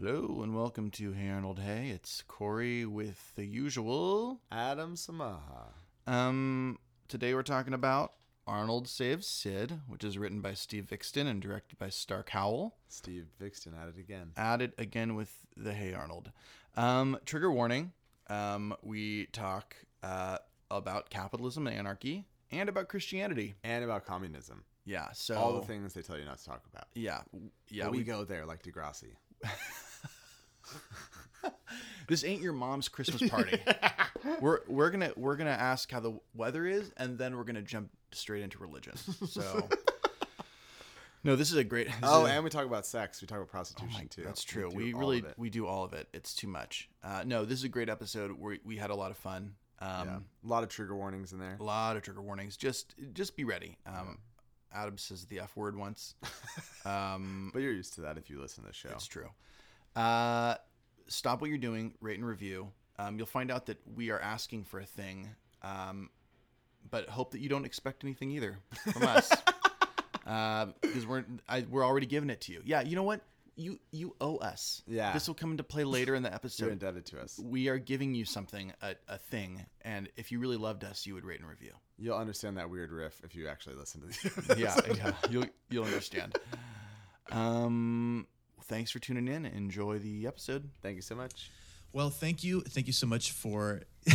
Hello and welcome to Hey Arnold Hey. It's Corey with the usual. Adam Samaha. Um, today we're talking about Arnold Saves Sid, which is written by Steve Viksten and directed by Stark Howell. Steve Viksten at it again. At it again with the Hey Arnold. Um, trigger warning. Um, we talk uh, about capitalism and anarchy and about Christianity. And about communism. Yeah. So All the things they tell you not to talk about. Yeah. Yeah. But we, go there like Degrassi. this ain't your mom's Christmas party. we're we're gonna we're gonna ask how the weather is, and then we're gonna jump straight into religion. So, no, this is a great. Oh, a- and we talk about sex. We talk about prostitution my- too. that's true. do We, really we do all of it. It's too much. Uh, no, this is a great episode. We we had a lot of fun. Um, yeah. A lot of trigger warnings in there. A lot of trigger warnings. Just just be ready. Um, Adam says the f word once. Um, But you're used to that if you listen to the show. It's true. Uh, stop what you're doing, rate and review. Um, you'll find out that we are asking for a thing, um, but hope that you don't expect anything either from us, because we're I, we're already giving it to you. Yeah, you know what? You you owe us. Yeah. this will come into play later in the episode. You're indebted to us. We are giving you something, a, a thing, and if you really loved us, you would rate and review. You'll understand that weird riff if you actually listen to the yeah, yeah, you'll you'll understand. Um, thanks for tuning in. Enjoy the episode. Thank you so much. Well, thank you. Thank you so much for.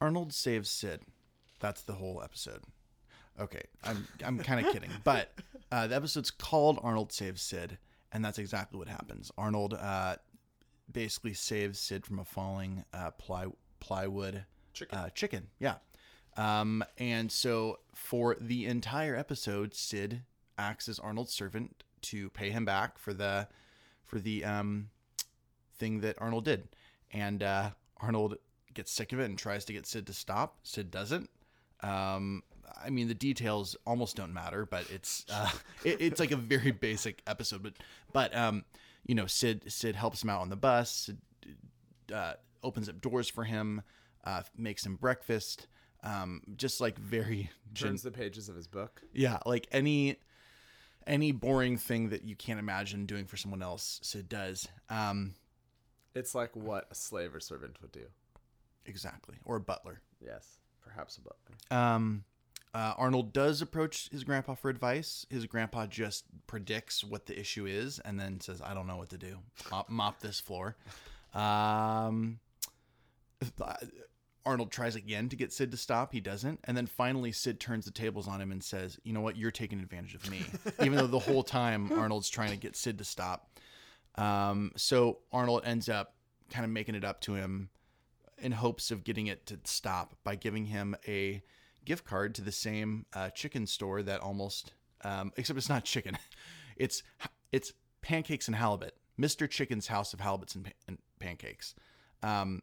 Arnold saves Sid. That's the whole episode. Okay, I'm I'm kind of kidding, but uh, the episode's called Arnold saves Sid, and that's exactly what happens. Arnold uh, basically saves Sid from a falling uh, ply plywood Chicken. Uh, chicken. Yeah, um, and so for the entire episode, Sid acts as Arnold's servant to pay him back for the for the um, thing that Arnold did. And uh, Arnold gets sick of it and tries to get Sid to stop. Sid doesn't. Um, I mean, the details almost don't matter, but it's uh, it, it's like a very basic episode. But but um, you know, Sid Sid helps him out on the bus. Sid, uh, opens up doors for him, uh, makes him breakfast. Um, just like very gen- Turns the pages of his book. yeah, like any any boring thing that you can't imagine doing for someone else, Sid does. Um, It's like what a slave or servant would do. exactly, or a butler. Yes. Perhaps a butler. Um, uh, Arnold does approach his grandpa for advice. His grandpa just predicts what the issue is and then says, "I don't know what to do. Mop, mop this floor." Um, Arnold tries again to get Sid to stop. He doesn't, and then finally Sid turns the tables on him and says, "You know what? You're taking advantage of me." Even though the whole time Arnold's trying to get Sid to stop. Um, so Arnold ends up kind of making it up to him in hopes of getting it to stop by giving him a gift card to the same uh, chicken store that almost, um, except it's not chicken, it's it's pancakes and halibut, Mister Chicken's House of Halibuts and, and Pancakes. Um,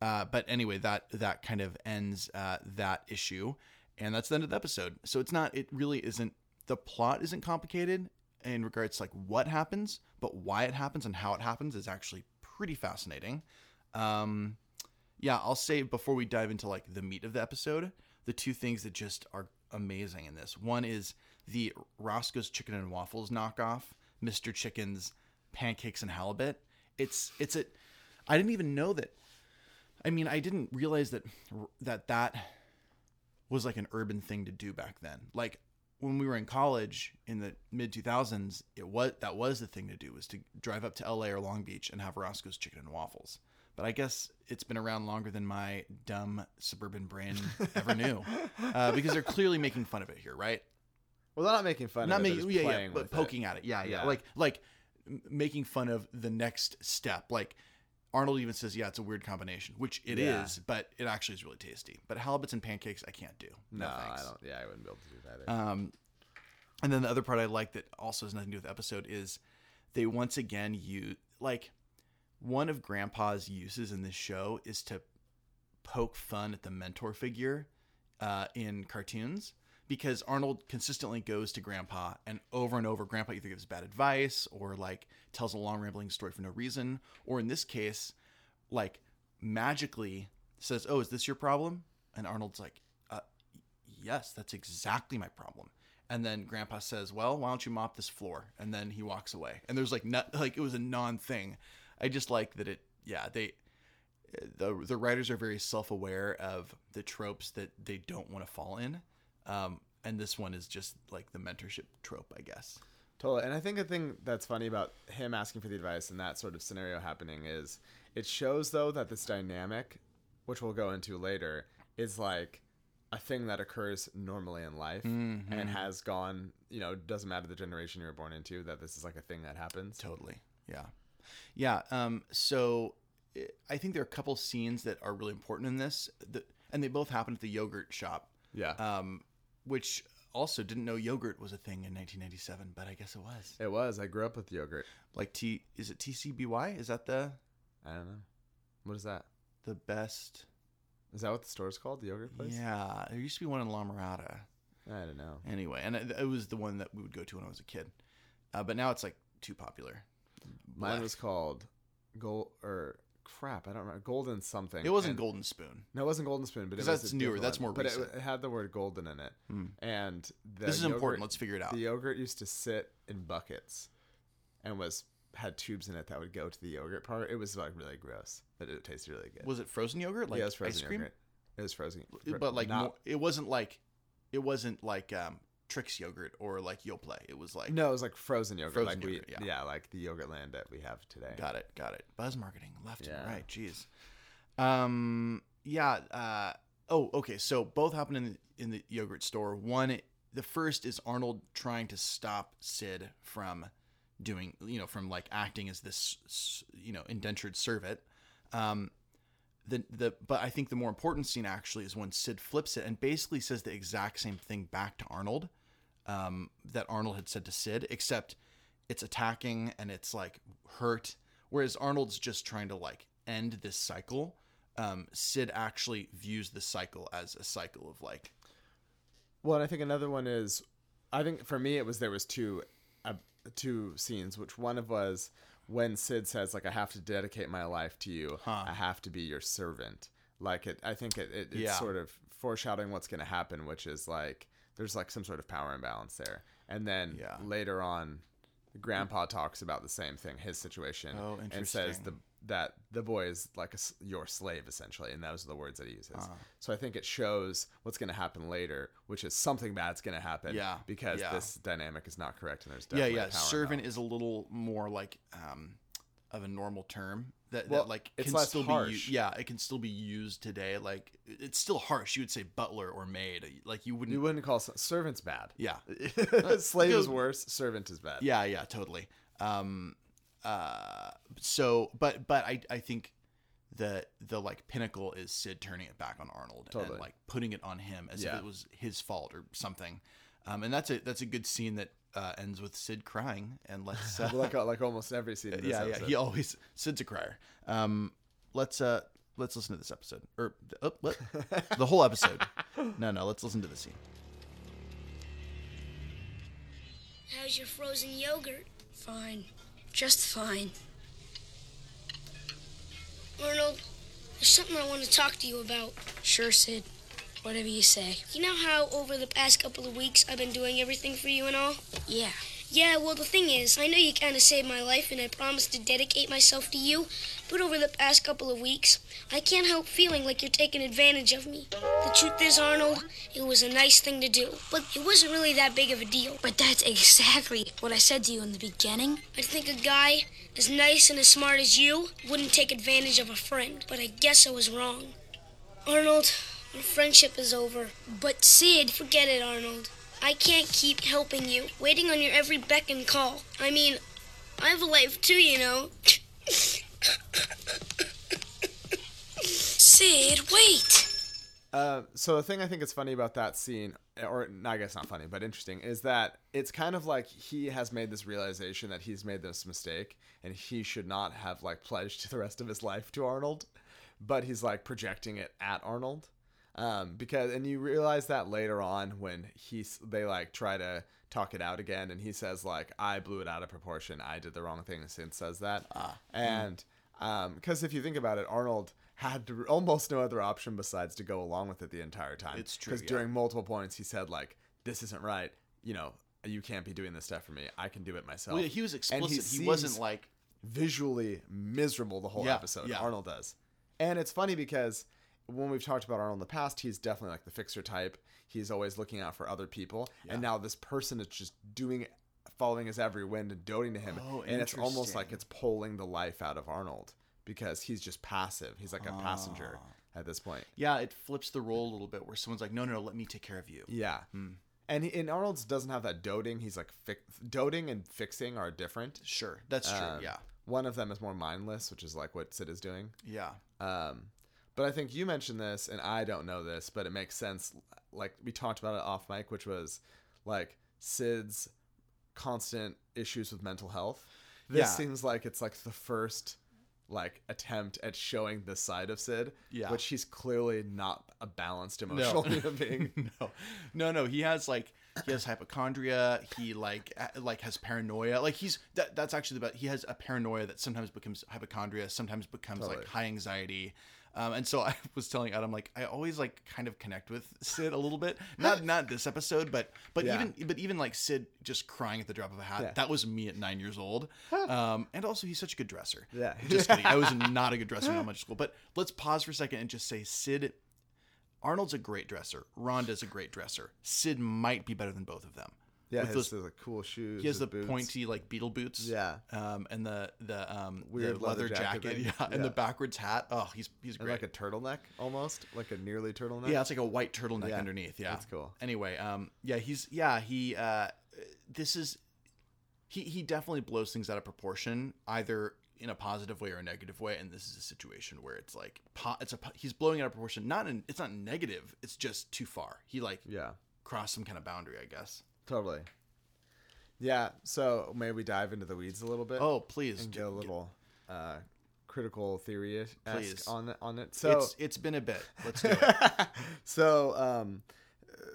uh, but anyway, that that kind of ends uh, that issue, and that's the end of the episode. So it's not. It really isn't. The plot isn't complicated in regards to like what happens, but why it happens and how it happens is actually pretty fascinating. Um, yeah, I'll say before we dive into like the meat of the episode, the two things that just are amazing in this. One is the Roscoe's Chicken and Waffles knockoff, Mr. Chicken's Pancakes and Halibut. It's it's a I didn't even know that I mean, I didn't realize that that that was like an urban thing to do back then. Like when we were in college in the mid 2000s, it was that was the thing to do was to drive up to LA or Long Beach and have Roscoe's Chicken and Waffles. But I guess it's been around longer than my dumb suburban brain ever knew, uh, because they're clearly making fun of it here, right? Well, they're not making fun Not of it. Not making, they're yeah, yeah, but poking it. at it, yeah, yeah, Yeah. like like making fun of the next step. Like Arnold even says, "Yeah, it's a weird combination," which it is, Yeah. but it actually is really tasty. But halibuts and pancakes, I can't do. No, No, thanks. I don't. Yeah, I wouldn't be able to do that. Either. Um, and then the other part I like that also has nothing to do with the episode is they once again use like one of Grandpa's uses in this show is to poke fun at the mentor figure uh, in cartoons because Arnold consistently goes to Grandpa and over and over, Grandpa either gives bad advice or like tells a long rambling story for no reason, or in this case, like magically says, "Oh, is this your problem?" And Arnold's like, uh, "Yes, that's exactly my problem." And then Grandpa says, "Well, why don't you mop this floor?" And then he walks away. And there's like not like it was a non thing. I just like that it. Yeah, they the the writers are very self aware of the tropes that they don't want to fall in. Um, and this one is just like the mentorship trope, I guess. Totally. And I think the thing that's funny about him asking for the advice and that sort of scenario happening is it shows though that this dynamic, which we'll go into later, is like a thing that occurs normally in life Mm-hmm. and has gone, you know, doesn't matter the generation you were born into, that this is like a thing that happens. Totally. Yeah. Yeah. Um, so eh, I think there are a couple scenes that are really important in this, the, and they both happen at the yogurt shop, Yeah. um, which also didn't know yogurt was a thing in 1997, but I guess it was. it was. I grew up with yogurt. Like T, is it TCBY? Is that the I don't know. What is that? the best? Is that what the store's called? The yogurt place? Yeah, there used to be one in La Mirada. I don't know. Anyway, and it, it was the one that we would go to when I was a kid, uh, but now it's like too popular. Mine was called Gold or crap. I don't remember. Golden something. It wasn't And- Golden Spoon. No, it wasn't Golden Spoon, but it that's newer, that's more But it, it had the word golden in it, and the This is yogurt- important. Let's figure it out. The yogurt used to sit in buckets, and was had tubes in it that would go to the yogurt part. It was like really gross, but it tasted really good. Was it frozen yogurt? Like yeah, it was frozen ice cream? yogurt. It was frozen, but like not, more, it wasn't like it wasn't like um Trix yogurt or like Yoplait. It was like no, it was like frozen yogurt. Frozen like we, yogurt, yeah. yeah, like the yogurt land that we have today. got it, got it. Buzz marketing left Yeah. and right. Jeez. Um. Yeah. Uh. Oh. Okay. So both happen in the, in the yogurt store. One. The first is Arnold trying to stop Sid from doing, you know, from like acting as this, you know, indentured servant. Um, the the but I think the more important scene actually is when Sid flips it and basically says the exact same thing back to Arnold um, that Arnold had said to Sid, except it's attacking and it's like hurt. Whereas Arnold's just trying to like end this cycle. Um, Sid actually views the cycle as a cycle of like Well, and I think another one is, I think for me it was there was two, uh, two scenes. Which one of was when Sid says like I have to dedicate my life to you. Huh. I have to be your servant. Like it, I think it, it it's Yeah. sort of foreshadowing what's going to happen, which is like there's like some sort of power imbalance there. And then Yeah. later on, Grandpa talks about the same thing, his situation, Oh, and says the that the boy is like a your slave essentially, and those are the words that he uses. Uh-huh. So I think it shows what's going to happen later, which is something bad's going to happen. Yeah, because yeah. this dynamic is not correct, and there's yeah yeah servant is a little more like um of a normal term that, Well, that like it's can still harsh. be u- yeah it can still be used today like it's still harsh you would say butler or maid like you wouldn't You wouldn't call servants bad. yeah Slave is worse. Servant is bad. yeah yeah totally um uh so but but i i think the the like pinnacle is sid turning it back on arnold Totally. and like putting it on him as Yeah. if it was his fault or something um and that's a that's a good scene that uh ends with sid crying and let's uh, like like almost every scene. This yeah, episode. yeah. He always Sid's a crier. Um, let's uh, let's listen to this episode or oh, what? the whole episode. No, no. Let's listen to the scene. How's your frozen yogurt? Fine. Just fine. Arnold, there's something I want to talk to you about. Sure, Sid. Whatever you say. You know how over the past couple of weeks I've been doing everything for you and all? Yeah. Yeah, well, the thing is, I know you kind of saved my life and I promised to dedicate myself to you, but over the past couple of weeks, I can't help feeling like you're taking advantage of me. The truth is, Arnold, it was a nice thing to do, but it wasn't really that big of a deal. But that's exactly what I said to you in the beginning. I think a guy as nice and as smart as you wouldn't take advantage of a friend, but I guess I was wrong. Arnold, our friendship is over. But Sid, Forget it, Arnold. I can't keep helping you, waiting on your every beck and call. I mean, I have a life too, you know. Sid, wait. Uh, so the thing I think is funny about that scene, or I guess not funny, but interesting, is that it's kind of like he has made this realization that he's made this mistake, and he should not have like pledged the rest of his life to Arnold, but he's like projecting it at Arnold. Um, because and you realize that later on when he's they like try to talk it out again, and he says like I blew it out of proportion, I did the wrong thing. Sid says that, Ah. and um, because if you think about it, Arnold had almost no other option besides to go along with it the entire time. It's true, Because yeah. during multiple points he said like this isn't right. You know, you can't be doing this stuff for me. I can do it myself. Well, yeah, he was And explicit. he, seems wasn't like visually miserable the whole Yeah, episode. Arnold does. And it's funny because when we've talked about Arnold in the past, he's definitely like the fixer type. He's always looking out for other people. And now this person is just doing following his every wind and doting to him. Oh, and it's almost like it's pulling the life out of Arnold because he's just passive. He's like a passenger Ah. at this point. yeah, it flips the role a little bit where someone's like, no, no, no, let me take care of you. Yeah. Hmm. And, he, and Arnold's doesn't have that doting. He's like fi- doting and fixing are different. Sure, that's true. Um, yeah, One of them is more mindless, which is like what Sid is doing. yeah. Um, but I think you mentioned this, and I don't know this, but it makes sense. Like we talked about it off mic, which was like Sid's constant issues with mental health. This Yeah. seems like it's like the first like attempt at showing this side of Sid, Yeah. which he's clearly not a balanced emotional human being. no, no, no. He has like he has hypochondria. He like like has paranoia. Like he's that. That's actually the best. He has a paranoia that sometimes becomes hypochondria. Sometimes becomes Totally. like high anxiety. Um, and so I was telling Adam like I always like kind of connect with Sid a little bit. Not not this episode, but but Yeah. even but even like Sid just crying at the drop of a hat. Yeah. That was me at nine years old. Um, and also he's such a good dresser. Yeah. Just kidding. I was not a good dresser in elementary school. But let's pause for a second and just say Sid Arnold's a great dresser. Rhonda's a great dresser. Sid might be better than both of them. Yeah, With his, those- like cool shoes. he has the boots. pointy like Beatle boots. Yeah. Um, and the the um Weird the leather, leather jacket jacket. thing. Yeah. And the backwards hat. Oh, he's he's and like a turtleneck almost, like a nearly turtleneck. yeah, it's like a white turtleneck Yeah, underneath. Yeah, that's cool. Anyway, um, yeah, he's yeah he uh, this is he he definitely blows things out of proportion either in a positive way or a negative way and this is a situation where it's like po- it's a he's blowing out of proportion not in it's not negative it's just too far he like yeah, crossed some kind of boundary i guess totally. Yeah, so maybe we dive into the weeds a little bit. oh please and get a little uh, critical theory Please. on it, on it. So it's it's been a bit let's do it so um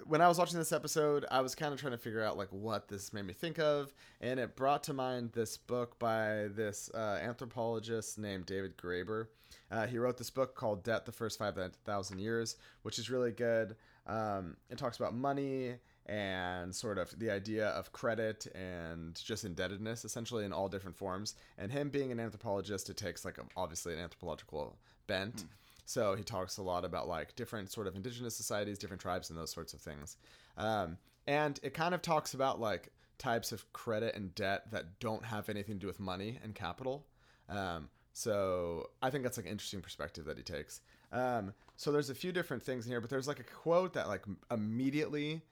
when I was watching this episode, I was kind of trying to figure out like what this made me think of, and it brought to mind this book by this uh, anthropologist named David Graeber. Uh, he wrote this book called "Debt: The First Five Thousand Years," which is really good. Um, it talks about money and sort of the idea of credit and just indebtedness, essentially in all different forms. And him being an anthropologist, it takes like a, obviously an anthropological bent. So he talks a lot about like different sort of indigenous societies, different tribes, and those sorts of things. Um, and it kind of talks about like types of credit and debt that don't have anything to do with money and capital. Um, so I think that's like an interesting perspective that he takes. Um, so there's a few different things in here, but there's like a quote that like immediately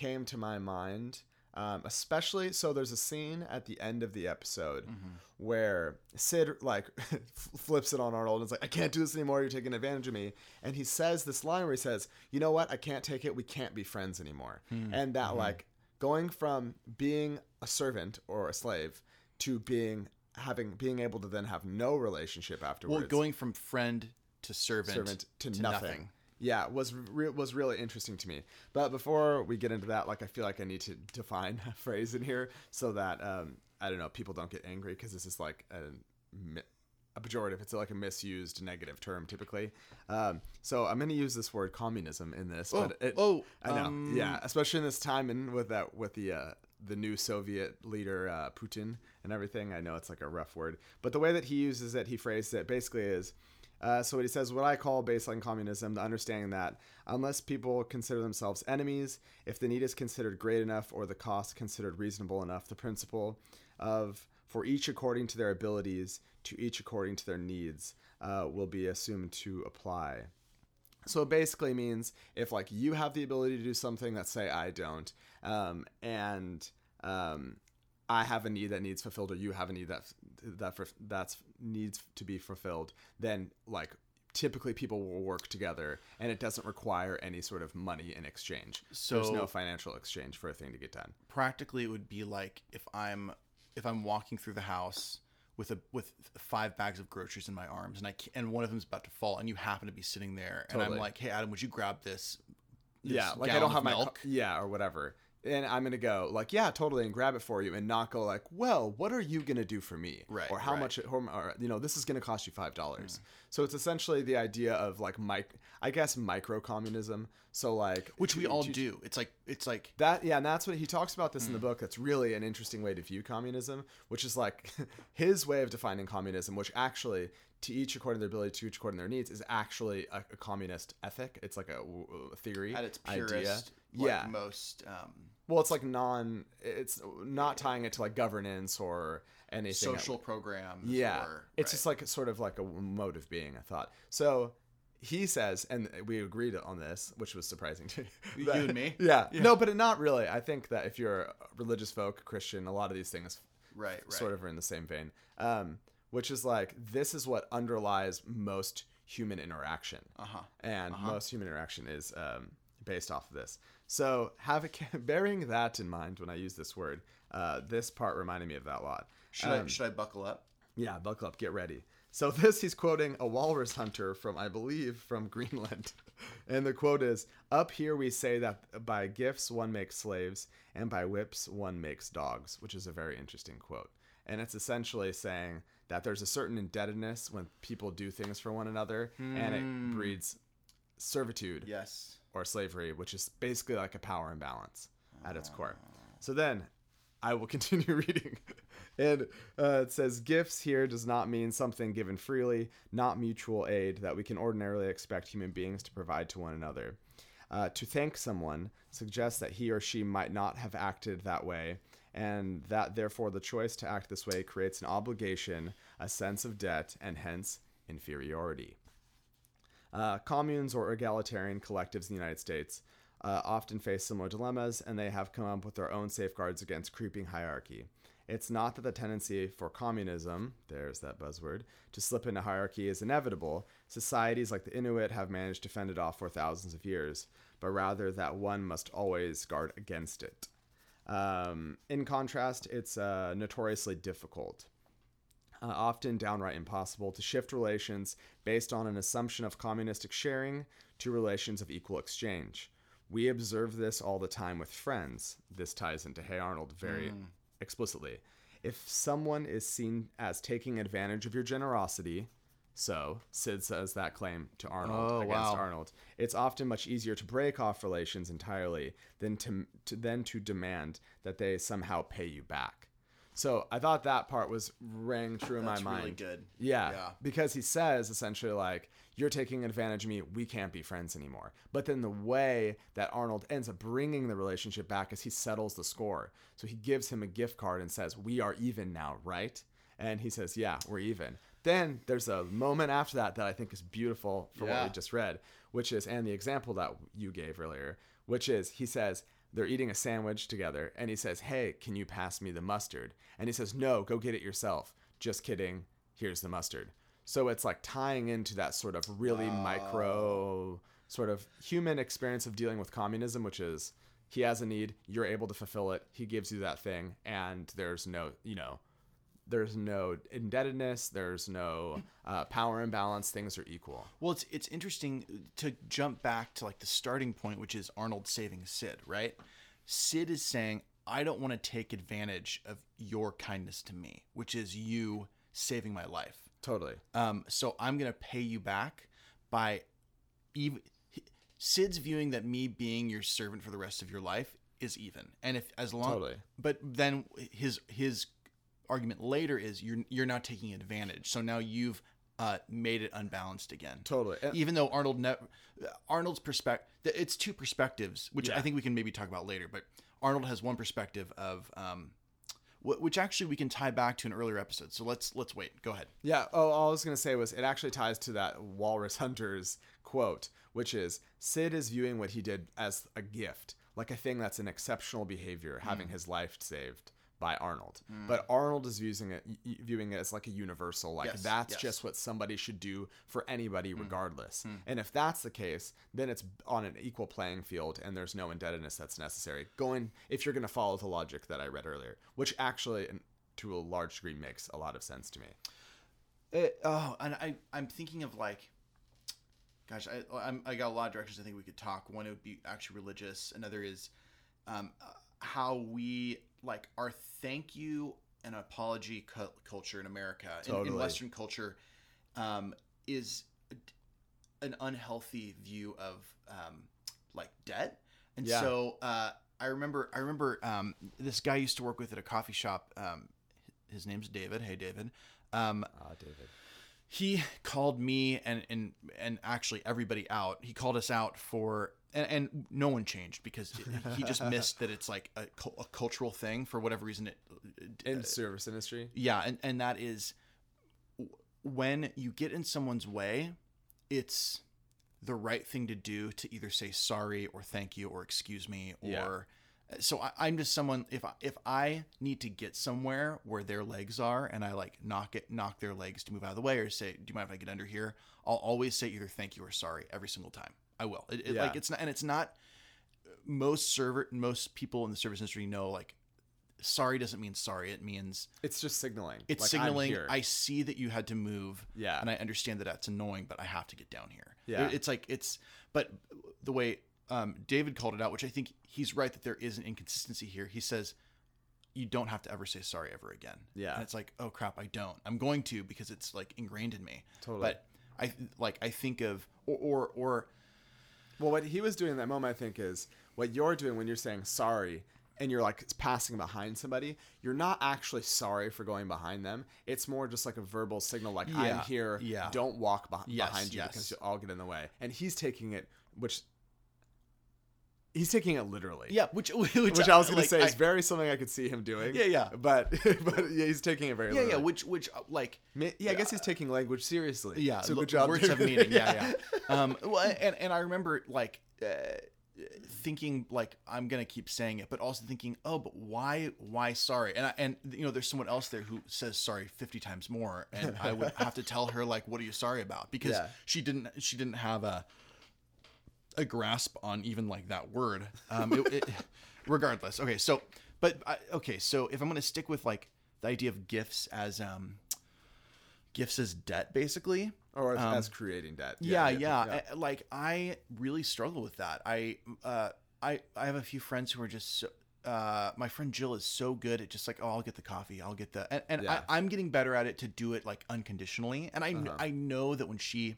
came to my mind. Um, especially so there's a scene at the end of the episode mm-hmm. where Sid like flips it on Arnold and is like, I can't do this anymore, you're taking advantage of me. And he says this line where he says, You know what, I can't take it, we can't be friends anymore. Hmm. And that mm-hmm. like going from being a servant or a slave to being having being able to then have no relationship afterwards well going from friend to servant, servant to, nothing. Yeah, was re- was really interesting to me. But before we get into that, like I feel like I need to define a phrase in here so that um, I don't know people don't get angry because this is like a, a pejorative. It's like a misused negative term typically. Um, so I'm going to use this word communism in this. Oh, but it, oh, I know. um, yeah, especially in this time and with that with the uh, the new Soviet leader uh, Putin and everything. I know it's like a rough word, but the way that he uses it, he phrased it basically is. Uh, so what he says, what I call baseline communism, the understanding that unless people consider themselves enemies, if the need is considered great enough or the cost considered reasonable enough, the principle of for each according to their abilities, to each according to their needs, uh, will be assumed to apply. So it basically means if like you have the ability to do something that say I don't, um, and um, I have a need that needs fulfilled, or you have a need that that for, that's needs to be fulfilled, then like typically people will work together, and it doesn't require any sort of money in exchange. So there's no financial exchange for a thing to get done. practically it would be like if i'm if i'm walking through the house with a with five bags of groceries in my arms, and I and one of them's about to fall, and you happen to be sitting there, and I'm like, "Hey, Adam, would you grab this?" this yeah, like I don't have my milk. co- yeah or whatever, and I'm gonna go like yeah, totally, and grab it for you, and not go like, well, what are you gonna do for me, Right, Or how right. Mm. much, or, or, you know, this is gonna cost you five dollars. So it's essentially the idea of like mic, I guess micro communism. So like, which we all do. It's like it's like That yeah, and that's what he talks about this in the Mm. book. That's really an interesting way to view communism, which is like his way of defining communism, which actually to each according to their ability, to each according to their needs, is actually a, a communist ethic. It's like a, a theory, at its idea. purest, like yeah. most. Um, Well, it's like non. It's not tying it to like governance or anything. social programs. Yeah, or, it's right. just like sort of like a mode of being. I thought so. He says, and we agreed on this, which was surprising to You and me? Yeah. no, but not really. I think that if you're a religious folk, Christian, a lot of these things right, right. sort of are in the same vein. Um, which is like this is what underlies most human interaction, Uh-huh. and most human interaction is um, based off of this. So have it, bearing that in mind when I use this word, uh, this part reminded me of that a lot. Should Um, I should I buckle up? yeah, buckle up, get ready. So this he's quoting a walrus hunter from I believe from Greenland. And the quote is, "Up here we say that by gifts one makes slaves and by whips one makes dogs," which is a very interesting quote. And it's essentially saying that there's a certain indebtedness when people do things for one another and it breeds servitude Yes. or slavery, which is basically like a power imbalance at its core. So then I will continue reading. And uh, it says, Gifts here does not mean something given freely, not mutual aid that we can ordinarily expect human beings to provide to one another. Uh, to thank someone suggests that he or she might not have acted that way, and that therefore the choice to act this way creates an obligation, a sense of debt, and hence inferiority. Uh, communes or egalitarian collectives in the United States uh, often face similar dilemmas, and they have come up with their own safeguards against creeping hierarchy. It's not that the tendency for communism, there's that buzzword, to slip into hierarchy is inevitable. Societies like the Inuit have managed to fend it off for thousands of years, but rather that one must always guard against it. Um, in contrast, it's uh, notoriously difficult uh, often downright impossible, to shift relations based on an assumption of communistic sharing to relations of equal exchange. We observe this all the time with friends. This ties into Hey Arnold very explicitly. If someone is seen as taking advantage of your generosity, so Sid says that claim to Arnold Oh, against wow. Arnold, it's often much easier to break off relations entirely than to, to than to demand that they somehow pay you back. So I thought that part was rang true in That's my mind. really good. Yeah, Yeah. because he says essentially like you're taking advantage of me. We can't be friends anymore. But then the way that Arnold ends up bringing the relationship back is he settles the score. So he gives him a gift card and says, "We are even now, right?" And he says, "Yeah, we're even." Then there's a moment after that that I think is beautiful for what we just read, which is and the example that you gave earlier, which is he says they're eating a sandwich together and he says, "Hey, can you pass me the mustard?" And he says, "No, go get it yourself." Just kidding. Here's the mustard. So it's like tying into that sort of really micro sort of human experience of dealing with communism, which is he has a need, you're able to fulfill it, he gives you that thing, and there's no, you know, there's no indebtedness, there's no uh, power imbalance, things are equal. Well, it's it's interesting to jump back to like the starting point, which is Arnold saving Sid, right? Sid is saying, "I don't want to take advantage of your kindness to me, which is you saving my life. Totally. Um, so I'm gonna pay you back by even." Sid's viewing that me being your servant for the rest of your life is even, and if as long, Totally. but then his his argument later is you're you're not taking advantage. So now you've uh, made it unbalanced again. Totally. And- Even though Arnold ne- Arnold's perspective, it's two perspectives, which Yeah. I think we can maybe talk about later. But Arnold has one perspective of, um, which actually we can tie back to an earlier episode. So let's let's wait. Go ahead. Yeah. Oh, all I was gonna say was it actually ties to that Walrus Hunter's quote, which is Sid is viewing what he did as a gift, like a thing that's an exceptional behavior, having his life saved by Arnold. But Arnold is using it, viewing it as like a universal, like Yes, that's yes. just what somebody should do for anybody, regardless. And if that's the case, then it's on an equal playing field, and there's no indebtedness that's necessary. Going if you're gonna follow the logic that I read earlier, which actually. to a large degree makes a lot of sense to me. It, oh, and I I'm thinking of like, gosh, I I'm, I got a lot of directions. I think we could talk. One it would be actually religious. Another is um, uh, how we like our thank you and apology cu- culture in America in- in, Western culture um, is an unhealthy view of um, like debt. And Yeah. so uh, I remember I remember um, this guy I used to work with at a coffee shop. Um, his name's David. Hey, David. Um, Ah, David. He called me and and and actually everybody out. He called us out for and, and no one changed because he just missed that it's like a, a cultural thing for whatever reason. It In uh, service industry. yeah, and and that is when you get in someone's way, it's the right thing to do to either say sorry or thank you or excuse me or Yeah. So I, I'm just someone if I, if I need to get somewhere where their legs are and I like knock it knock their legs to move out of the way or say do you mind if I get under here I'll always say either thank you or sorry every single time I will it, it- Yeah. like it's not and it's not most server most people in the service industry know like sorry doesn't mean sorry it means It's just signaling. it's Like, signaling. I see that you had to move. Yeah. And I understand that that's annoying, but I have to get down here. Yeah. It- It's like it's but the way um, David called it out, which I think he's right that there is an inconsistency here. He says you don't have to ever say sorry ever again. Yeah. And it's like, oh crap, I don't. I'm going to because it's like ingrained in me. Totally. But I like I think of or or, or Well, what he was doing in that moment, I think, is what you're doing when you're saying sorry and you're like passing behind somebody. You're not actually sorry for going behind them. It's more just like a verbal signal, like I'm here. yeah. Don't walk beh- Yes, behind you yes. because you'll all get in the way. And he's taking it, which he's taking it literally. yeah, which which, Which I was going like, to say is I- very something I could see him doing. Yeah, yeah. But but yeah, he's taking it very yeah, yeah, which which uh, like Ma- yeah, I guess he's taking language seriously. Yeah, So good job. Words have meaning. Yeah, yeah. Um, well, and and I remember like uh, thinking like I'm gonna keep saying it, but also thinking, oh, but why, why sorry? And I, and you know, there's someone else there who says sorry 50 times more, and I would have to tell her like, what are you sorry about? Because Yeah. she didn't, she didn't have a a grasp on even like that word. Um, it, it, regardless. Okay, so but I, okay, so if I'm gonna stick with like the idea of gifts as um gifts as debt, basically. Or as, Um, as creating debt. Yeah, yeah. I- like I really struggle with that. I uh I I have a few friends who are just so uh my friend Jill is so good at just like oh I'll get the coffee I'll get the and, and Yeah. I, I'm getting better at it to do it like unconditionally and I Uh-huh. I know that when she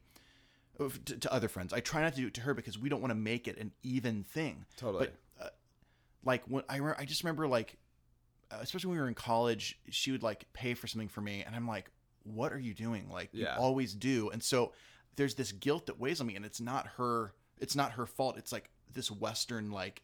to, to other friends I try not to do it to her because we don't want to make it an even thing Totally. but uh, like when I re- I just remember like uh, especially when we were in college she would like pay for something for me and I'm like what are you doing like Yeah. you always do and so there's this guilt that weighs on me and it's not her it's not her fault it's like this western like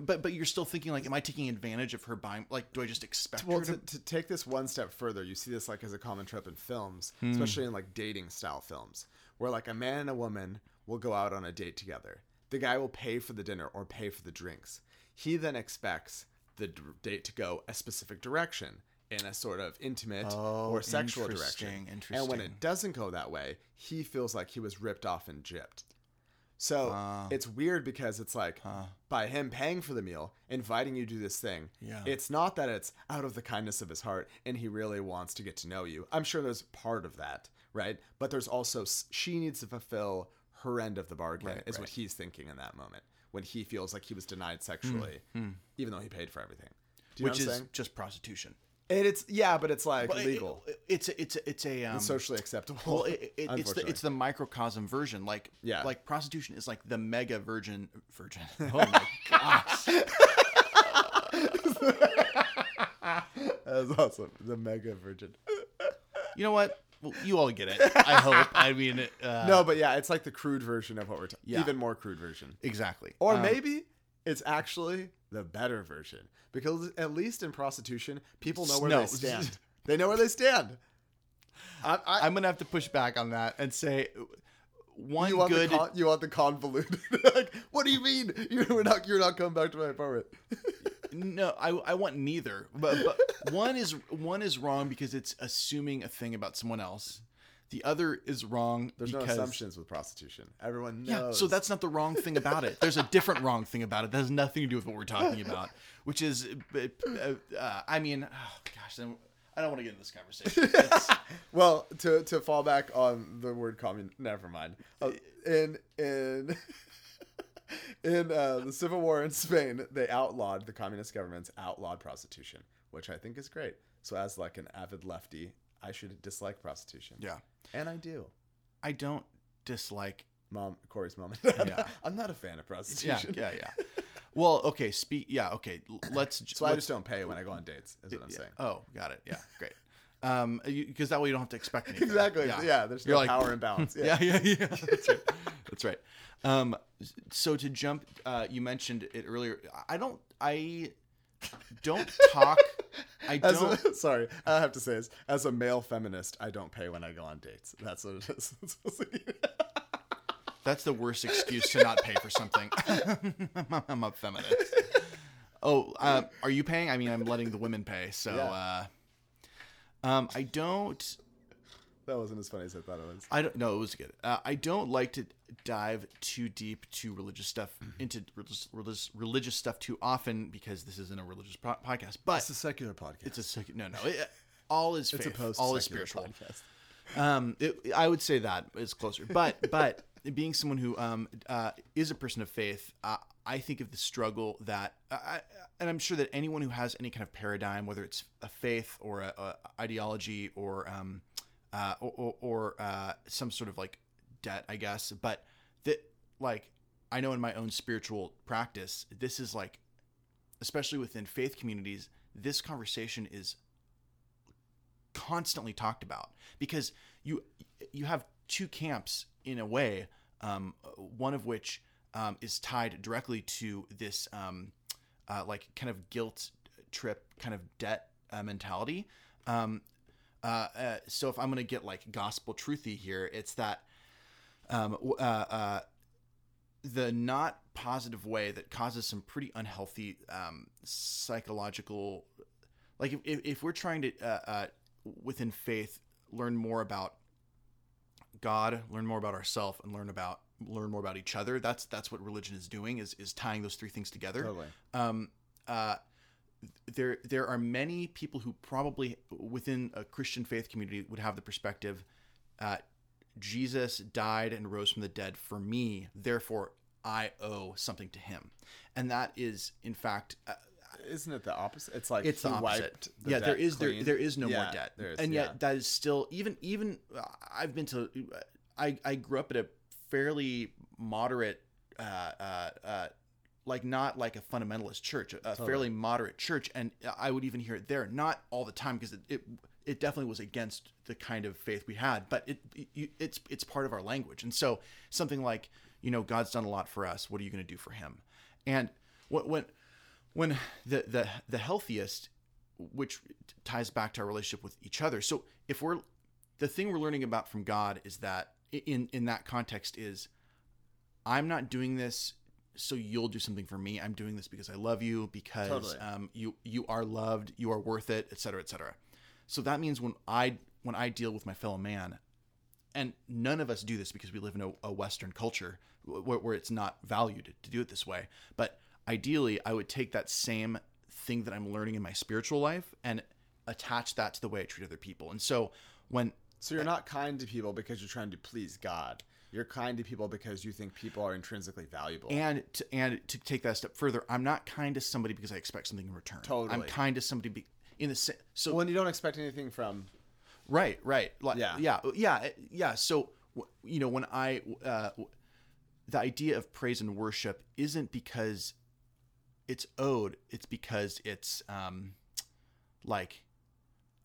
but but you're still thinking like am i taking advantage of her buying like do i just expect well her to, to, to take this one step further you see this like as a common trope in films Hmm. especially in like dating style films where like a man and a woman will go out on a date together the guy will pay for the dinner or pay for the drinks he then expects the d- date to go a specific direction in a sort of intimate Oh, or sexual direction interesting, and when it doesn't go that way he feels like he was ripped off and gypped so Ah. it's weird because it's like by him paying for the meal, inviting you to do this thing. Yeah. It's not that it's out of the kindness of his heart and he really wants to get to know you. I'm sure there's part of that, right? But there's also she needs to fulfill her end of the bargain Right, is what he's thinking in that moment when he feels like he was denied sexually, even though he paid for everything. Do you Hmm, which know what I'm is saying? just prostitution And it's yeah, but it's like But legal, it- it's a, it's a, it's a um, it's socially acceptable. well it, it, it's the it's the microcosm version like Yeah. like prostitution is like the mega virgin virgin oh my gosh That's awesome. The mega virgin. you know what well, you all get it i hope i mean uh, no, but yeah, it's like the crude version of what we're talking. Yeah. Even more crude version. exactly Or Um, maybe it's actually the better version because at least in prostitution, people know where No. they stand. they know where they stand. I, I, i'm gonna have to push back on that and say one you want good the con- you want the convoluted. like, what do you mean? You're not you're not coming back to my apartment. No, I, I want neither. But, but one is one is wrong because it's assuming a thing about someone else. The other is wrong There's because no assumptions with prostitution. Everyone knows. yeah, so that's not the wrong thing about it. There's a different wrong thing about it that has nothing to do with what we're talking about, which is, uh, uh, I mean, oh, gosh, then I don't want to get into this conversation. Well to to fall back on the word commun. Never mind. Uh, in in in uh, the civil war in Spain, they outlawed the communist governments outlawed prostitution, which I think is great. So as like an avid lefty, I should dislike prostitution. yeah, and I do. I don't dislike. Mom, Corey's mom. and dad. Yeah. I'm not a fan of prostitution. yeah, yeah. yeah. Well, okay. Speak. Yeah, okay. Let's. So I let's- just don't pay when I go on dates. Is what I'm yeah. saying. Oh, got it. Yeah, great. Um, because that way you don't have to expect anything. Exactly. Yeah. there's no You're like, power imbalance. Yeah. Yeah, yeah, yeah. That's right. That's right. Um, so to jump, uh, you mentioned it earlier. I don't. I don't talk. I don't. a, sorry, I have to say this. As a male feminist, I don't pay when I go on dates. That's what it is. That's the worst excuse to not pay for something. I'm a feminist. Oh, uh, are you paying? I mean, I'm letting the women pay. So, Yeah. uh, um, I don't. That wasn't as funny as I thought it was. I don't. No, it was good. Uh, I don't like to dive too deep to religious stuff into religious, religious religious stuff too often because this isn't a religious po- podcast. But It's a secular podcast. it's a secular. no, no. It, all is It's a post all is spiritual. podcast. Um, it, I would say that is closer, but but being someone who um uh, is a person of faith, uh, I think of the struggle that, I, and I'm sure that anyone who has any kind of paradigm, whether it's a faith or a, a ideology or um uh, or or, uh, some sort of like debt, I guess, but that like I know in my own spiritual practice, this is like, especially within faith communities, this conversation is constantly talked about because you you have two camps in a way um, one of which um, is tied directly to this um, uh, like kind of guilt trip kind of debt uh, mentality. Um, uh, uh, so if i'm going to get like gospel truthy here it's that um, uh, uh, the not positive way that causes some pretty unhealthy um, psychological like if, if, we're trying to uh, uh, within faith learn more about god learn more about ourselves and learn about learn more about each other that's that's what religion is doing is is tying those three things together Totally. um, uh, there there are many people who probably within a Christian faith community would have the perspective, uh, Jesus died and rose from the dead for me, therefore I owe something to him, and that is in fact. Uh, Isn't it the opposite? It's like it's he the opposite. wiped the yeah, there is there clean. there is no more debt, there is, and yet yeah. that is still even even uh, I've been to I I grew up at a fairly moderate uh, uh, uh, like not like a fundamentalist church, a a fairly moderate church, and I would even hear it there, not all the time because it, it it definitely was against the kind of faith we had, but it, it it's it's part of our language, and so something like you know God's done a lot for us, what are you going to do for Him? And when when when the the the healthiest, which ties back to our relationship with each other, so if we're the thing we're learning about from God is that in in that context is I'm not doing this so you'll do something for me. I'm doing this because I love you, because Totally. um, you you are loved, you are worth it, et cetera, et cetera. So that means when I when I deal with my fellow man, and none of us do this because we live in a, a Western culture where, where it's not valued to do it this way. But ideally, I would take that same thing that I'm learning in my spiritual life and attach that to the way I treat other people. And so when So you're not kind to people because you're trying to please God. You're kind to people because you think people are intrinsically valuable. and to, and to take that a step further, I'm not kind to somebody because I expect something in return. Totally. I'm kind to somebody be, in the sa- so when you don't expect anything from Right, right. Like, Yeah. yeah, yeah, yeah. So, you know, when I, uh, the idea of praise and worship isn't because it's owed; it's because it's, um, like,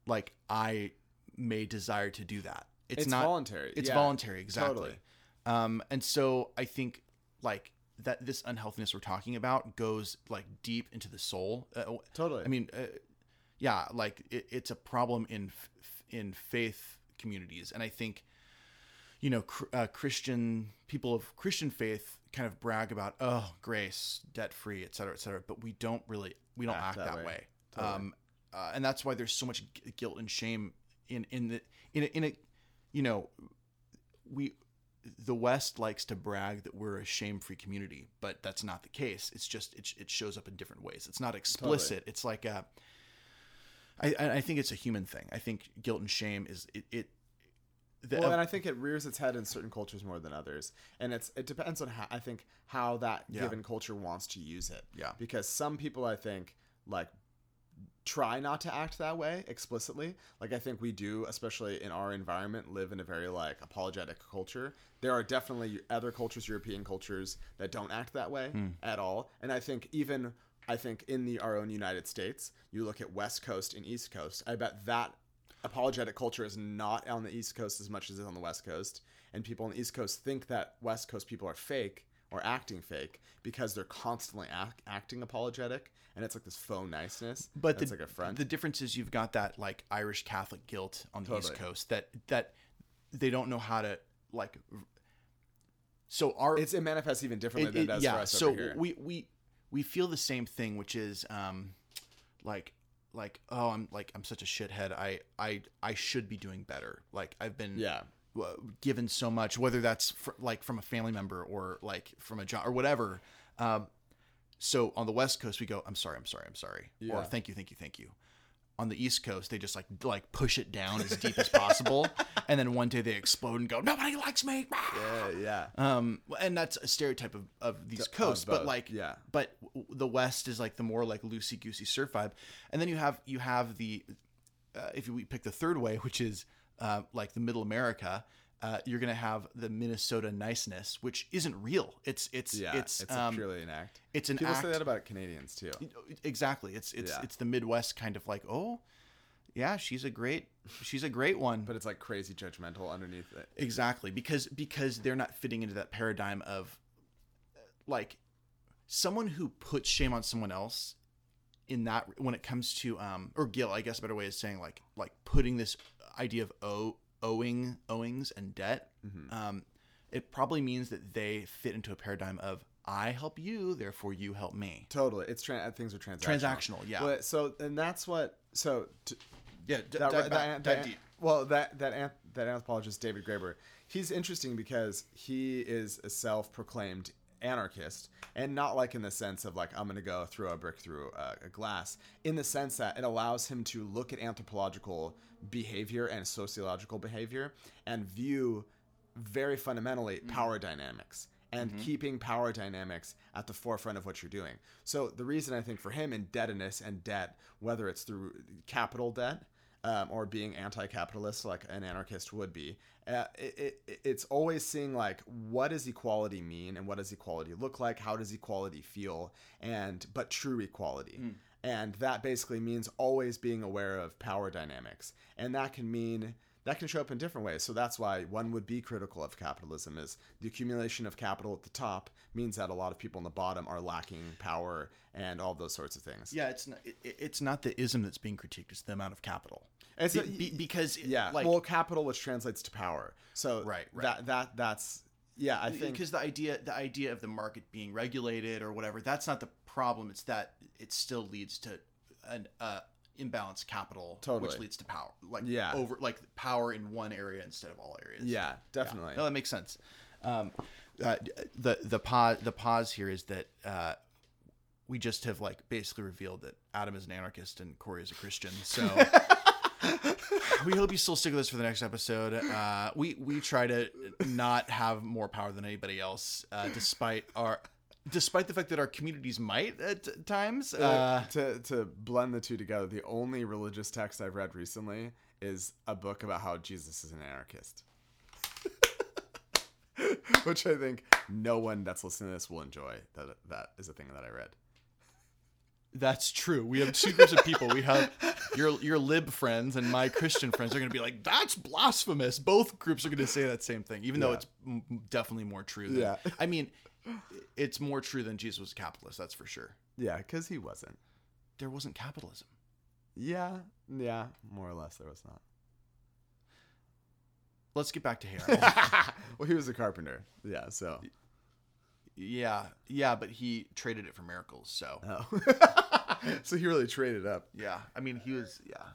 like I may desire to do that. It's, It's not voluntary. It's Yeah, voluntary, exactly. totally. Um, and so I think like that this unhealthiness we're talking about goes like deep into the soul. Uh, Totally. I mean, uh, yeah, like it, it's a problem in in faith communities, and I think you know cr- uh, Christian people of Christian faith kind of brag about oh grace, debt free, et cetera, et cetera, but we don't really we don't act, Act that, that way. way. Totally. Um, uh, and that's why there's so much gu- guilt and shame in in the in a, in a you know, we the West likes to brag that we're a shame-free community, but that's not the case. It's just it, it shows up in different ways. It's not explicit. It's like a. I I I think it's a human thing. I think guilt and shame is it. it the, well, uh, and I think it rears its head in certain cultures more than others, and it's it depends on how I think how that Yeah. given culture wants to use it. Yeah. because some people I think like try not to act that way explicitly. Like I think we do, especially in our environment, live in a very like apologetic culture. There are definitely other cultures, European cultures, that don't act that way hmm. at all. And I think even I think in the our own United States, you look at West Coast and East Coast. I bet that apologetic culture is not on the East Coast as much as it is on the West Coast. And people on the East Coast think that West Coast people are fake or acting fake because they're constantly act, acting apologetic, and it's like this faux niceness. but the, like a front. the difference is you've got that like Irish Catholic guilt on the East Coast that that they don't know how to like. So our it's it manifests even differently it- than it- does yeah. for us so over here. we we we feel the same thing, which is um, like like oh I'm like I'm such a shithead. I I I should be doing better. Like I've been yeah, given so much, whether that's fr- like from a family member or like from a job or whatever. Um, so on the West Coast, we go, I'm sorry, I'm sorry, I'm sorry, or thank you, thank you, thank you. On the East Coast, they just like like push it down as deep as possible, and then one day they explode and go, nobody likes me. yeah, yeah. Um, and that's a stereotype of, of these of coasts, but like, yeah. but w- the West is like the more like loosey goosey surf vibe, and then you have you have the uh, if we pick the third way, which is uh, like the Middle America, uh, you're gonna have the Minnesota niceness, which isn't real. It's it's Yeah, it's it's, um, purely an act. it's an People act. say that about Canadians too. exactly. It's it's Yeah. it's the Midwest kind of like oh, yeah, she's a great she's a great one, But it's like crazy judgmental underneath it. Exactly, because because they're not fitting into that paradigm of like someone who puts shame on someone else in that when it comes to um or guilt, I guess a better way is saying like like putting this idea of owe, owing owings and debt. Um, it probably means that they fit into a paradigm of I help you, therefore you help me. Totally, it's tran things are transactional. Transactional, yeah. Well, so and that's what. So to, Yeah, d- that, dive that, back- that- deep. Well, that that anth- that anthropologist David Graeber, he's interesting because he is a self-proclaimed anarchist, and not like in the sense of like I'm going to go throw a brick through a, a glass. In the sense that it allows him to look at anthropological behavior and sociological behavior and view very fundamentally mm-hmm. power dynamics and mm-hmm. keeping power dynamics at the forefront of what you're doing. So the reason I think for him indebtedness and debt, whether it's through capital debt um, or being anti-capitalist like an anarchist would be, uh, it, it, it's always seeing like what does equality mean and what does equality look like? How does equality feel? And but true equality. And that basically means always being aware of power dynamics. And that can mean that can show up in different ways. So that's why one would be critical of capitalism is the accumulation of capital at the top means that a lot of people on the bottom are lacking power and all those sorts of things. Yeah, it's not. It, it's not the ism that's being critiqued; it's the amount of capital. It's Be- a- be- because Yeah. like well, capital which translates to power. So Right, right. that that that's yeah, I think because the idea the idea of the market being regulated or whatever that's not the problem it's that it still leads to an uh imbalanced capital Totally. which leads to power like Yeah. over like power in one area instead of all areas yeah, definitely. no that makes sense um uh, the the pause the pause here is that uh we just have like basically revealed that Adam is an anarchist and Corey is a Christian. So we hope you still stick with us for the next episode. Uh, we we try to not have more power than anybody else, uh, despite our despite the fact that our communities might at times. Uh, Uh, to to blend the two together, the only religious text I've read recently is a book about how Jesus is an anarchist. Which I think no one that's listening to this will enjoy. That that is a thing that I read. That's true. We have two groups of people. We have your your lib friends and my Christian friends are going to be like, "That's blasphemous." Both groups are going to say that same thing, even though it's m- definitely more true. Than, Yeah. I mean, it's more true than Jesus was a capitalist. That's for sure. Yeah, because he wasn't. There wasn't capitalism. Yeah, yeah, more or less there was not. Let's get back to Harold. well, he was a carpenter. Yeah, so. Yeah, yeah, but he traded it for miracles. So Oh. so he really traded up. yeah, I mean, he was yeah.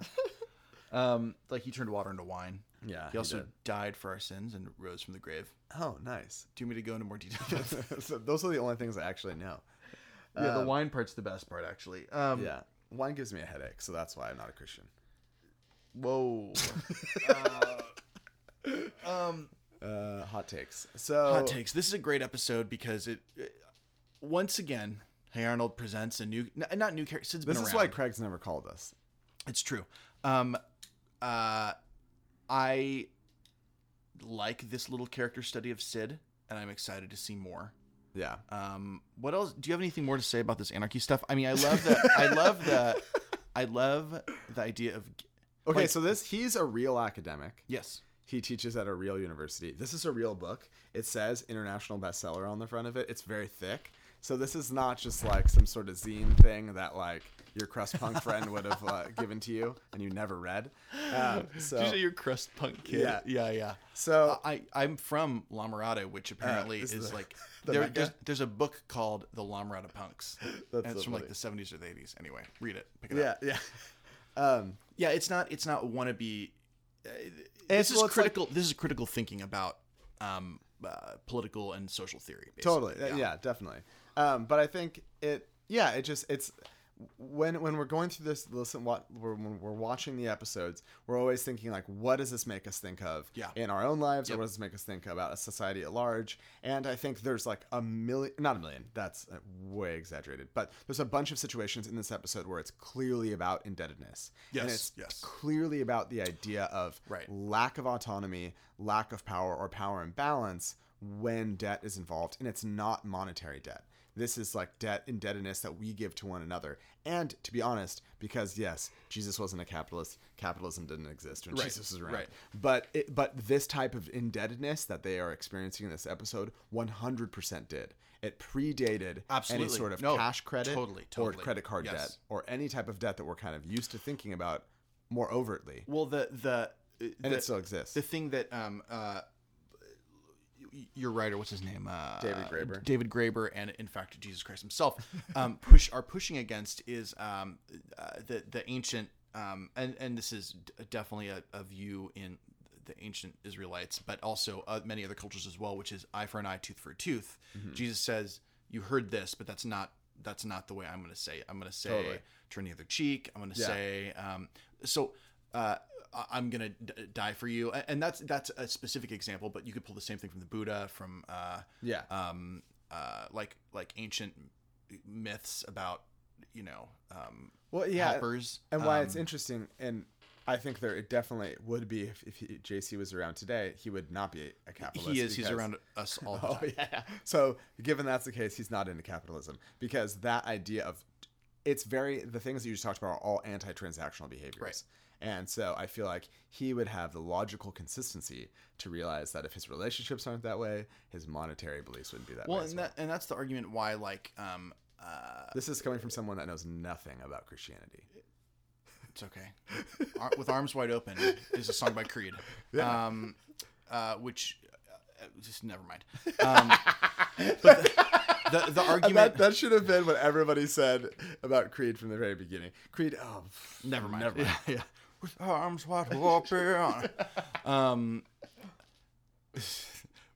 Um, like he turned water into wine. Yeah, He also did. died for our sins and rose from the grave. Oh, nice. Do you want me to go into more detail? so those are the only things I actually know. yeah, the Um, wine part's the best part, actually. Um, Yeah, wine gives me a headache, so that's why I'm not a Christian. Whoa. uh, um, Uh, hot takes. So hot takes. This is a great episode because it, it- once again, Hey Arnold presents a new, n- not new character. Sid's This been is around. why Craig's never called us. It's true. Um, uh, I like this little character study of Sid, and I'm excited to see more. Yeah. Um, what else? Do you have anything more to say about this anarchy stuff? I mean, I love that. I love the. I love the idea of. Okay, like- so this he's a real academic. Yes. He teaches at a real university. This is a real book. It says international bestseller on the front of it. It's very thick. So this is not just like some sort of zine thing that like your crust punk friend would have uh, given to you and you never read. Um, so Did you say you're crust punk kid? Yeah. yeah, yeah. so I I'm from La Mirada, which apparently is is the- like the there, there's, there's a book called The La Mirada Punks. That's and it's so from like the 70s or the 80s. Anyway, read it. Pick it up. yeah, yeah. Um, Yeah, it's not it's not wannabe. This is well, it's like- critical. this is critical thinking about um, uh, political and social theory. Basically. totally Uh, yeah, definitely um but i think it yeah it just it's when when we're going through this listen what we're, when we're watching the episodes we're always thinking like what does this make us think of Yeah. in our own lives Yep. or what does this make us think about a society at large and i think there's like a million not a million that's uh, way exaggerated but there's a bunch of situations in this episode where it's clearly about indebtedness and Yes, it's yes. clearly about the idea of Right. lack of autonomy, lack of power, or power imbalance when debt is involved, and it's not monetary debt. This is like debt indebtedness that we give to one another. And to be honest, because yes, Jesus wasn't a capitalist, capitalism didn't exist when Right, Jesus was around. right. But it, but this type of indebtedness that they are experiencing in this episode, 100% did. It predated Absolutely. any sort of No, cash credit totally, totally. or credit card Yes. debt or any type of debt that we're kind of used to thinking about more overtly. Well, the the And the, it still exists. the thing that um uh your writer what's his name uh David Graeber. david graeber and in fact jesus christ himself um push are pushing against is um uh, the the ancient um and and this is definitely a, a view in the ancient israelites but also uh, many other cultures as well which is eye for an eye tooth for a tooth Mm-hmm. jesus says you heard this but that's not that's not the way i'm going to say it. i'm going to say Totally. turn the other cheek i'm going to Yeah. say um so uh I'm gonna d- die for you, and that's that's a specific example. But you could pull the same thing from the Buddha, from uh, Yeah. um, uh, like like ancient myths about you know um, Well, yeah, helpers, and why it's Um, interesting, and I think there it definitely would be if, if he, JC was around today, he would not be a capitalist. He is. He's around us all the Oh yeah. So given that's the case, he's not into capitalism because that idea of it's very the things that you just talked about are all anti-transactional behaviors. Right. And so I feel like he would have the logical consistency to realize that if his relationships aren't that way, his monetary beliefs wouldn't be that Well, way. and that and that's the argument why like um, uh, This is coming from someone that knows nothing about Christianity. It's okay. Ar- With Arms Wide Open is a song by Creed. Um, uh, which, uh, just never mind. Um, but the, the, the argument. That, that should have been what everybody said about Creed from the very beginning. Creed, oh, never mind. Never mind. Yeah, yeah. With arms wide open. um,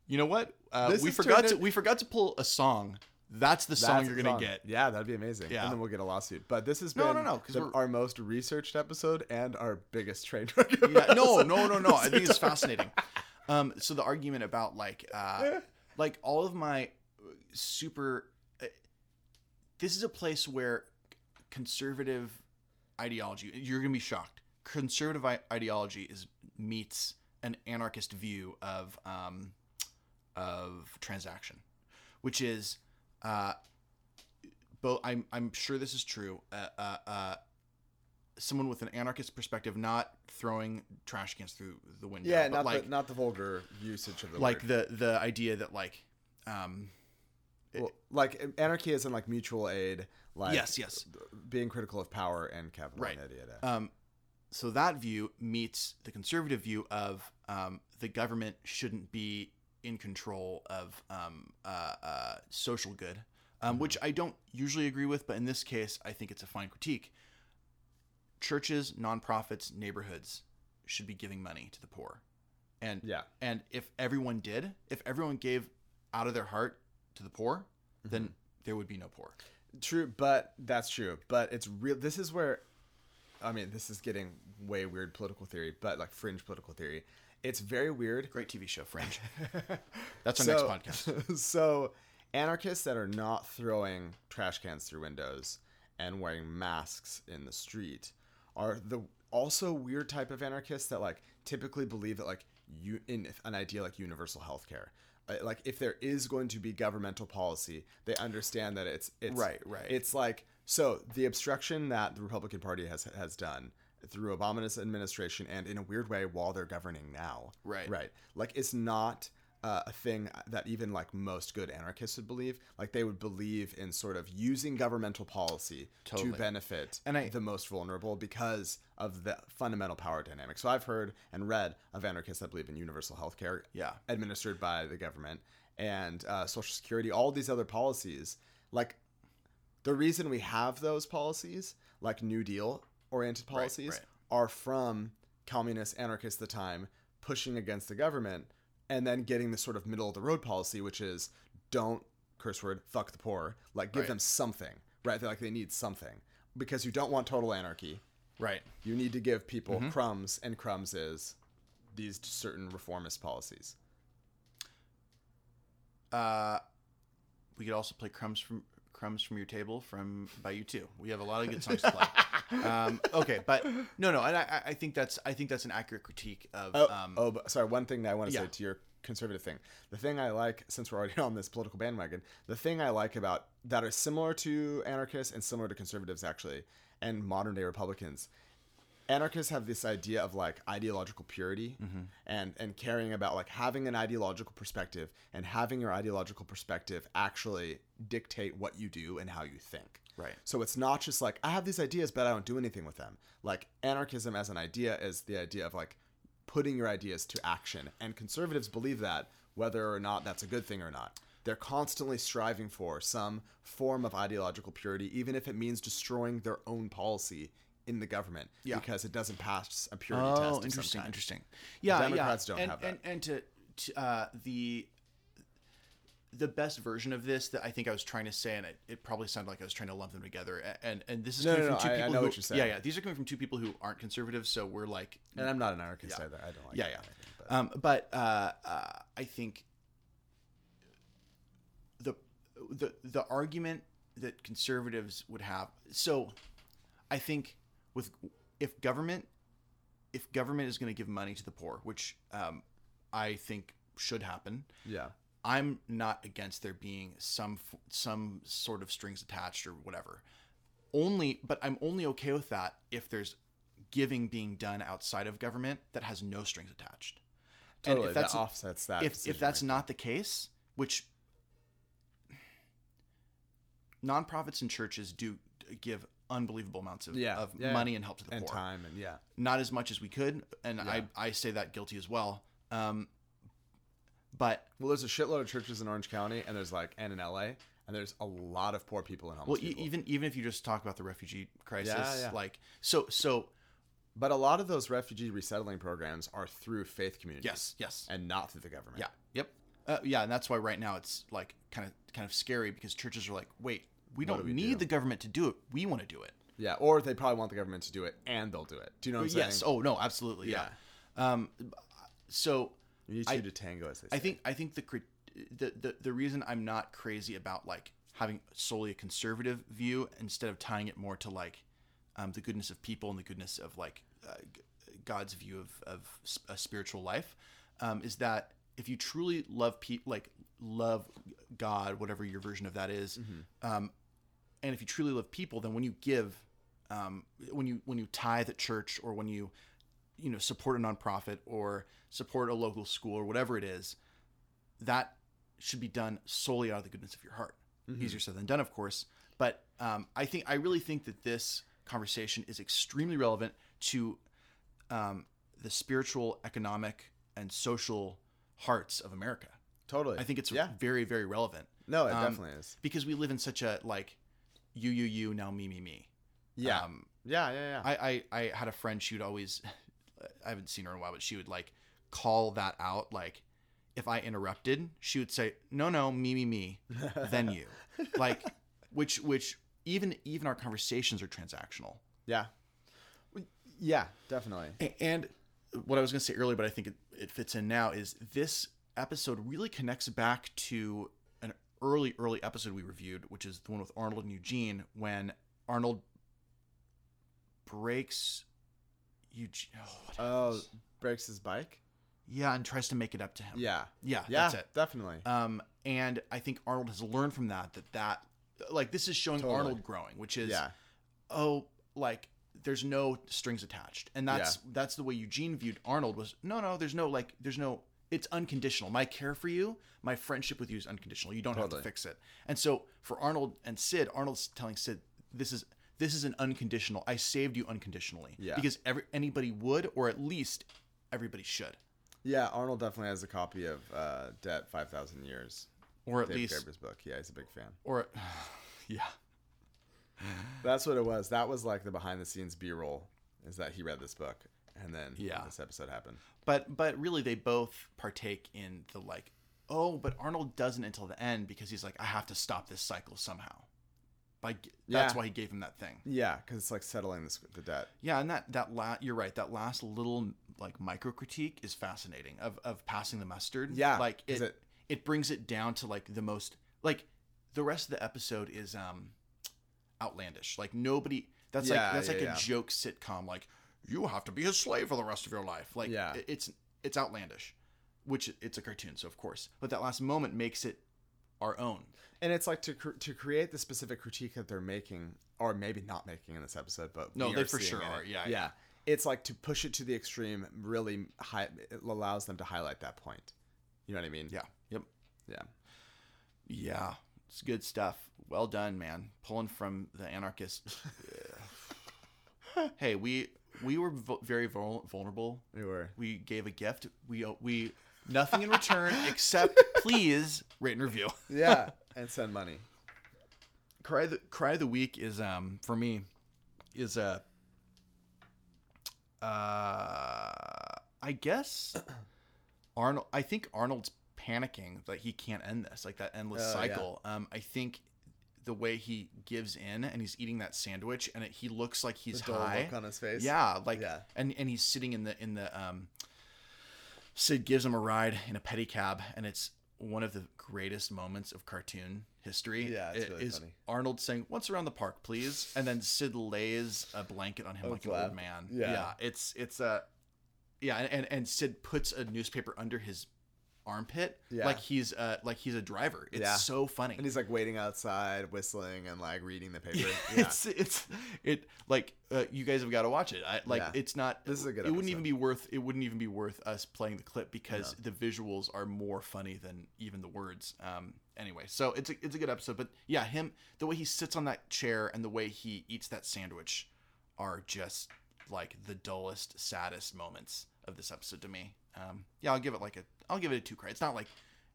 you know what? Uh, This we has forgot turned to in- we forgot to pull a song. That's the song That's you're the gonna song. get. Yeah, that'd be amazing. Yeah. And then we'll get a lawsuit. But this has been No, no, no, 'cause the- we're- our most researched episode and our biggest train wreck. Yeah, no, episode. no, no, no. I think it's fascinating. Um, so the argument about like, uh, like all of my super, uh, this is a place where conservative ideology. You're gonna be shocked. Conservative ideology is meets an anarchist view of um, of transaction, which is, uh, both. I'm I'm sure this is true. Uh, uh, uh, someone with an anarchist perspective, not throwing trash cans through the window. Yeah, not like the not the vulgar usage of the like word. the the idea that like, um, Well, like anarchy is in like mutual aid. Like Yes, yes. being critical of power and capital. Right. and yada, yada. um, so that view meets the conservative view of um, the government shouldn't be in control of um, uh, uh, social good, um, which I don't usually agree with, but in this case, I think it's a fine critique. churches, nonprofits, neighborhoods should be giving money to the poor. And Yeah. and if everyone did, if everyone gave out of their heart to the poor, then there would be no poor. True, but that's true. But it's real. This is where, I mean, this is getting way weird political theory, but like fringe political theory. It's very weird. Great TV show, Fringe. That's our So- next podcast. so, anarchists that are not throwing trash cans through windows and wearing masks in the street are the also weird type of anarchists that like typically believe that like you in an idea like universal health care. Uh, Like if there is going to be governmental policy, they understand that it's it's Right, right. It's like so the obstruction that the Republican Party has has done through Obama's administration and in a weird way while they're governing now. Right. Right. Like it's not uh, a thing that even like most good anarchists would believe. Like they would believe in sort of using governmental policy Totally. to benefit And I- the most vulnerable because of the fundamental power dynamic. So I've heard and read of anarchists that believe in universal health care Yeah. administered by the government and uh, social security, all these other policies. Like the reason we have those policies, like New Deal oriented policies, right. are from communist anarchists at the time pushing against the government and then getting the sort of middle of the road policy, which is don't curse word, fuck the poor, like give Right. them something, right? They're like they need something because you don't want total anarchy. right. You need to give people Mm-hmm. crumbs, and crumbs is these certain reformist policies. Uh, we could also play crumbs from crumbs from your table from by U2. We have a lot of good songs to play. um, okay, but no, no, and I, I think that's I think that's an accurate critique of. Oh, um, oh, but sorry. One thing that I want to yeah. say to your conservative thing. The thing I like, since we're already on this political bandwagon, the thing I like about that are similar to anarchists and similar to conservatives actually, and modern day Republicans. Anarchists have this idea of like ideological purity Mm-hmm. and and caring about like having an ideological perspective and having your ideological perspective actually dictate what you do and how you think. Right. So it's not just like I have these ideas, but I don't do anything with them. Like anarchism as an idea is the idea of like putting your ideas to action, and conservatives believe that whether or not that's a good thing or not. They're constantly striving for some form of ideological purity, even if it means destroying their own policy in the government Yeah. because it doesn't pass a purity test. Oh, interesting, interesting. Yeah, Democrats yeah. don't and, have that. And, and to, to uh, the the best version of this that I think I was trying to say, and it, it probably sounded like I was trying to lump them together. And and this is No, coming no, from two no, I- I people know who, what you're saying. Yeah, yeah. These are coming from two people who aren't conservative, so we're like, And I'm not an anarchist Yeah. either. I don't like yeah, yeah. but- Um, but uh, uh, I think the the the argument that conservatives would have. So, I think with if government if government is going to give money to the poor, which um, I think should happen, yeah. I'm not against there being some some sort of strings attached or whatever. Only, but I'm only okay with that if there's giving being done outside of government that has no strings attached. And Totally. if that's that offsets that. if if that's making. not the case, which nonprofits and churches do give unbelievable amounts of, yeah, of yeah, money and help to the and poor time and yeah. not as much as we could, and I, I say that guilty as well. Um, but Well, there's a shitload of churches in Orange County, and there's like, and in LA, and there's a lot of poor people in homeless well, e- people. even even if you just talk about the refugee crisis, Yeah, yeah. like so so but a lot of those refugee resettling programs are through faith communities. yes yes And not through the government. yeah yep uh, yeah, and that's why right now it's like kind of kind of scary because churches are like, wait, we don't do we need do? the government to do it, we want to do it. Yeah. Or they probably want the government to do it, and they'll do it. Do you know what I'm yes. saying? Oh no, absolutely. Yeah. Um. So You need two to tango, as they say. I think I think the, the the the reason I'm not crazy about like having solely a conservative view instead of tying it more to like um, the goodness of people and the goodness of like uh, God's view of of a spiritual life um, is that if you truly love people like love God whatever your version of that is, um, and if you truly love people then when you give um, when you when you tithe at church or when you you know support a nonprofit or support a local school or whatever it is that should be done solely out of the goodness of your heart easier said than done of course but um, i think i really think that this conversation is extremely relevant to um, the spiritual economic and social hearts of america totally. i think it's yeah. very very relevant No, it Um, definitely is. because we live in such a like you you you now me me me Yeah. um, Yeah, yeah, yeah. I, I I had a friend. She would always. I haven't seen her in a while, but she would like call that out. Like, if I interrupted, she would say, "No, no, me, me, me, then you." Like, which which even even our conversations are transactional. yeah. Yeah, definitely. And what I was going to say earlier, but I think it, it fits in now, is this episode really connects back to early, early episode we reviewed, which is the one with Arnold and Eugene, when Arnold breaks Eugene. Oh, Oh, breaks his bike? yeah, and tries to make it up to him. Yeah. yeah, Yeah, that's it. definitely. Um, and I think Arnold has learned from that that that like this is showing Totally. Arnold growing, which is yeah. oh like there's no strings attached and that's that's the way eugene viewed arnold was no no there's no like there's no it's unconditional my care for you my friendship with you is unconditional you don't have to fix it and so for arnold and sid arnold's telling sid this is this is an unconditional i saved you unconditionally Yeah. because every anybody would or at least everybody should Yeah, Arnold definitely has a copy of uh, Debt 5,000 Years. or at David least Graeber's book. Yeah, he's a big fan. or yeah That's what it was. That was like the behind the scenes B roll, is that he read this book. And then Yeah. this episode happened. but but really they both partake in the like oh but arnold doesn't until the end because he's like i have to stop this cycle somehow by that's Yeah. why he gave him that thing Yeah, because it's like settling this, the debt. yeah and that that la- you're right that last little like micro critique is fascinating of of passing the mustard Yeah, like it, it it- brings it down to like the most like the rest of the episode is um outlandish like nobody that's Yeah, like that's yeah, like yeah. a joke sitcom like you have to be a slave for the rest of your life like Yeah. it's it's outlandish which it's a cartoon so of course but that last moment makes it our own And it's like to cr- to create the specific critique that they're making, or maybe not making in this episode, but No, they for sure are. Yeah, yeah. yeah. It's like to push it to the extreme. Really, high, it allows them to highlight that point. You know what I mean? yeah yep Yeah. yeah it's good stuff well done man pulling from the anarchist hey we we were vo- very vul- vulnerable We were. we gave a gift we we nothing in return except please rate and review Yeah, and send money. cry the cry of the week is um for me is a uh I guess Arnold I think Arnold's panicking that he can't end this like that endless Oh, yeah. cycle um I think the way he gives in and he's eating that sandwich and it, he looks like he's The high look on his face. yeah like Yeah. and and he's sitting in the in the um Sid gives him a ride in a pedicab and it's one of the greatest moments of cartoon history. Yeah, it's It really is funny. Arnold saying, "What's around the park, please?" And then Sid lays a blanket on him Oh, like an old man. Yeah. yeah, it's it's a yeah, and and Sid puts a newspaper under his armpit Yeah. like he's uh like he's a driver. It's Yeah. so funny. And he's like waiting outside, whistling and like reading the paper. Yeah. it's it's it like uh, you guys have got to watch it. I like it's not. This is a good It wouldn't even be worth. It wouldn't even be worth us playing the clip because the visuals are more funny than even the words. Um. Anyway, so it's a it's a good episode. But yeah, him the way he sits on that chair and the way he eats that sandwich are just like the dullest, saddest moments of this episode to me. Um. Yeah, I'll give it like a. I'll give it a two cry. It's not like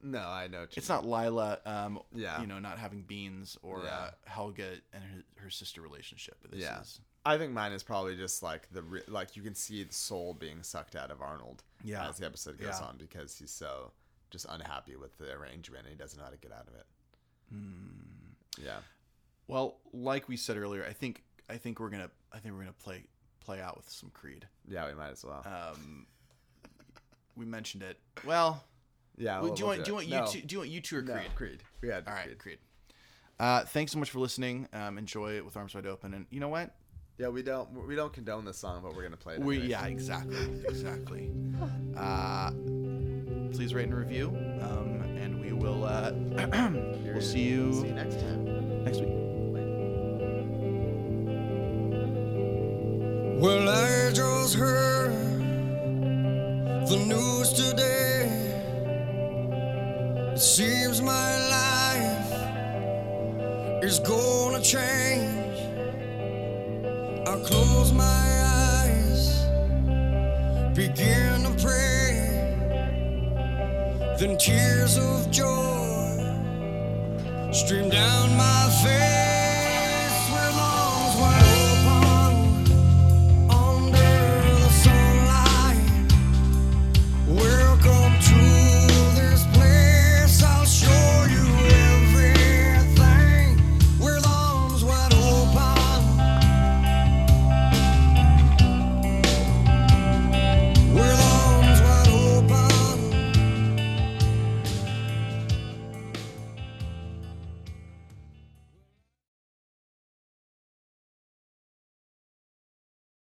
no, I know. it's mean. not Lila, um, Yeah. you know, not having beans or Yeah. uh, Helga and her, her sister relationship. This Yeah. is I think mine is probably just like the re- like you can see the soul being sucked out of Arnold. Yeah. As the episode goes Yeah. on because he's so just unhappy with the arrangement and he doesn't know how to get out of it. Hmm. Yeah. well, like we said earlier. I think I think we're gonna I think we're gonna play play out with some Creed. Yeah, we might as well. Um, we mentioned it. Well, yeah. do we'll- you we'll want do you it. want No. U2 do you want U2 or No, Creed? Creed. We had All right, Creed. Creed. Uh, thanks so much for listening. Um, enjoy it with arms wide open. And you know what? Yeah, we don't we don't condone this song, but we're gonna play it. We anyways. yeah, exactly, exactly. Uh, please rate and review. Um, and we will uh, we'll see you See you next time. next week. Well, I just heard the news today. It seems my life is gonna change. I close my eyes, begin to pray. Then tears of joy stream down my face.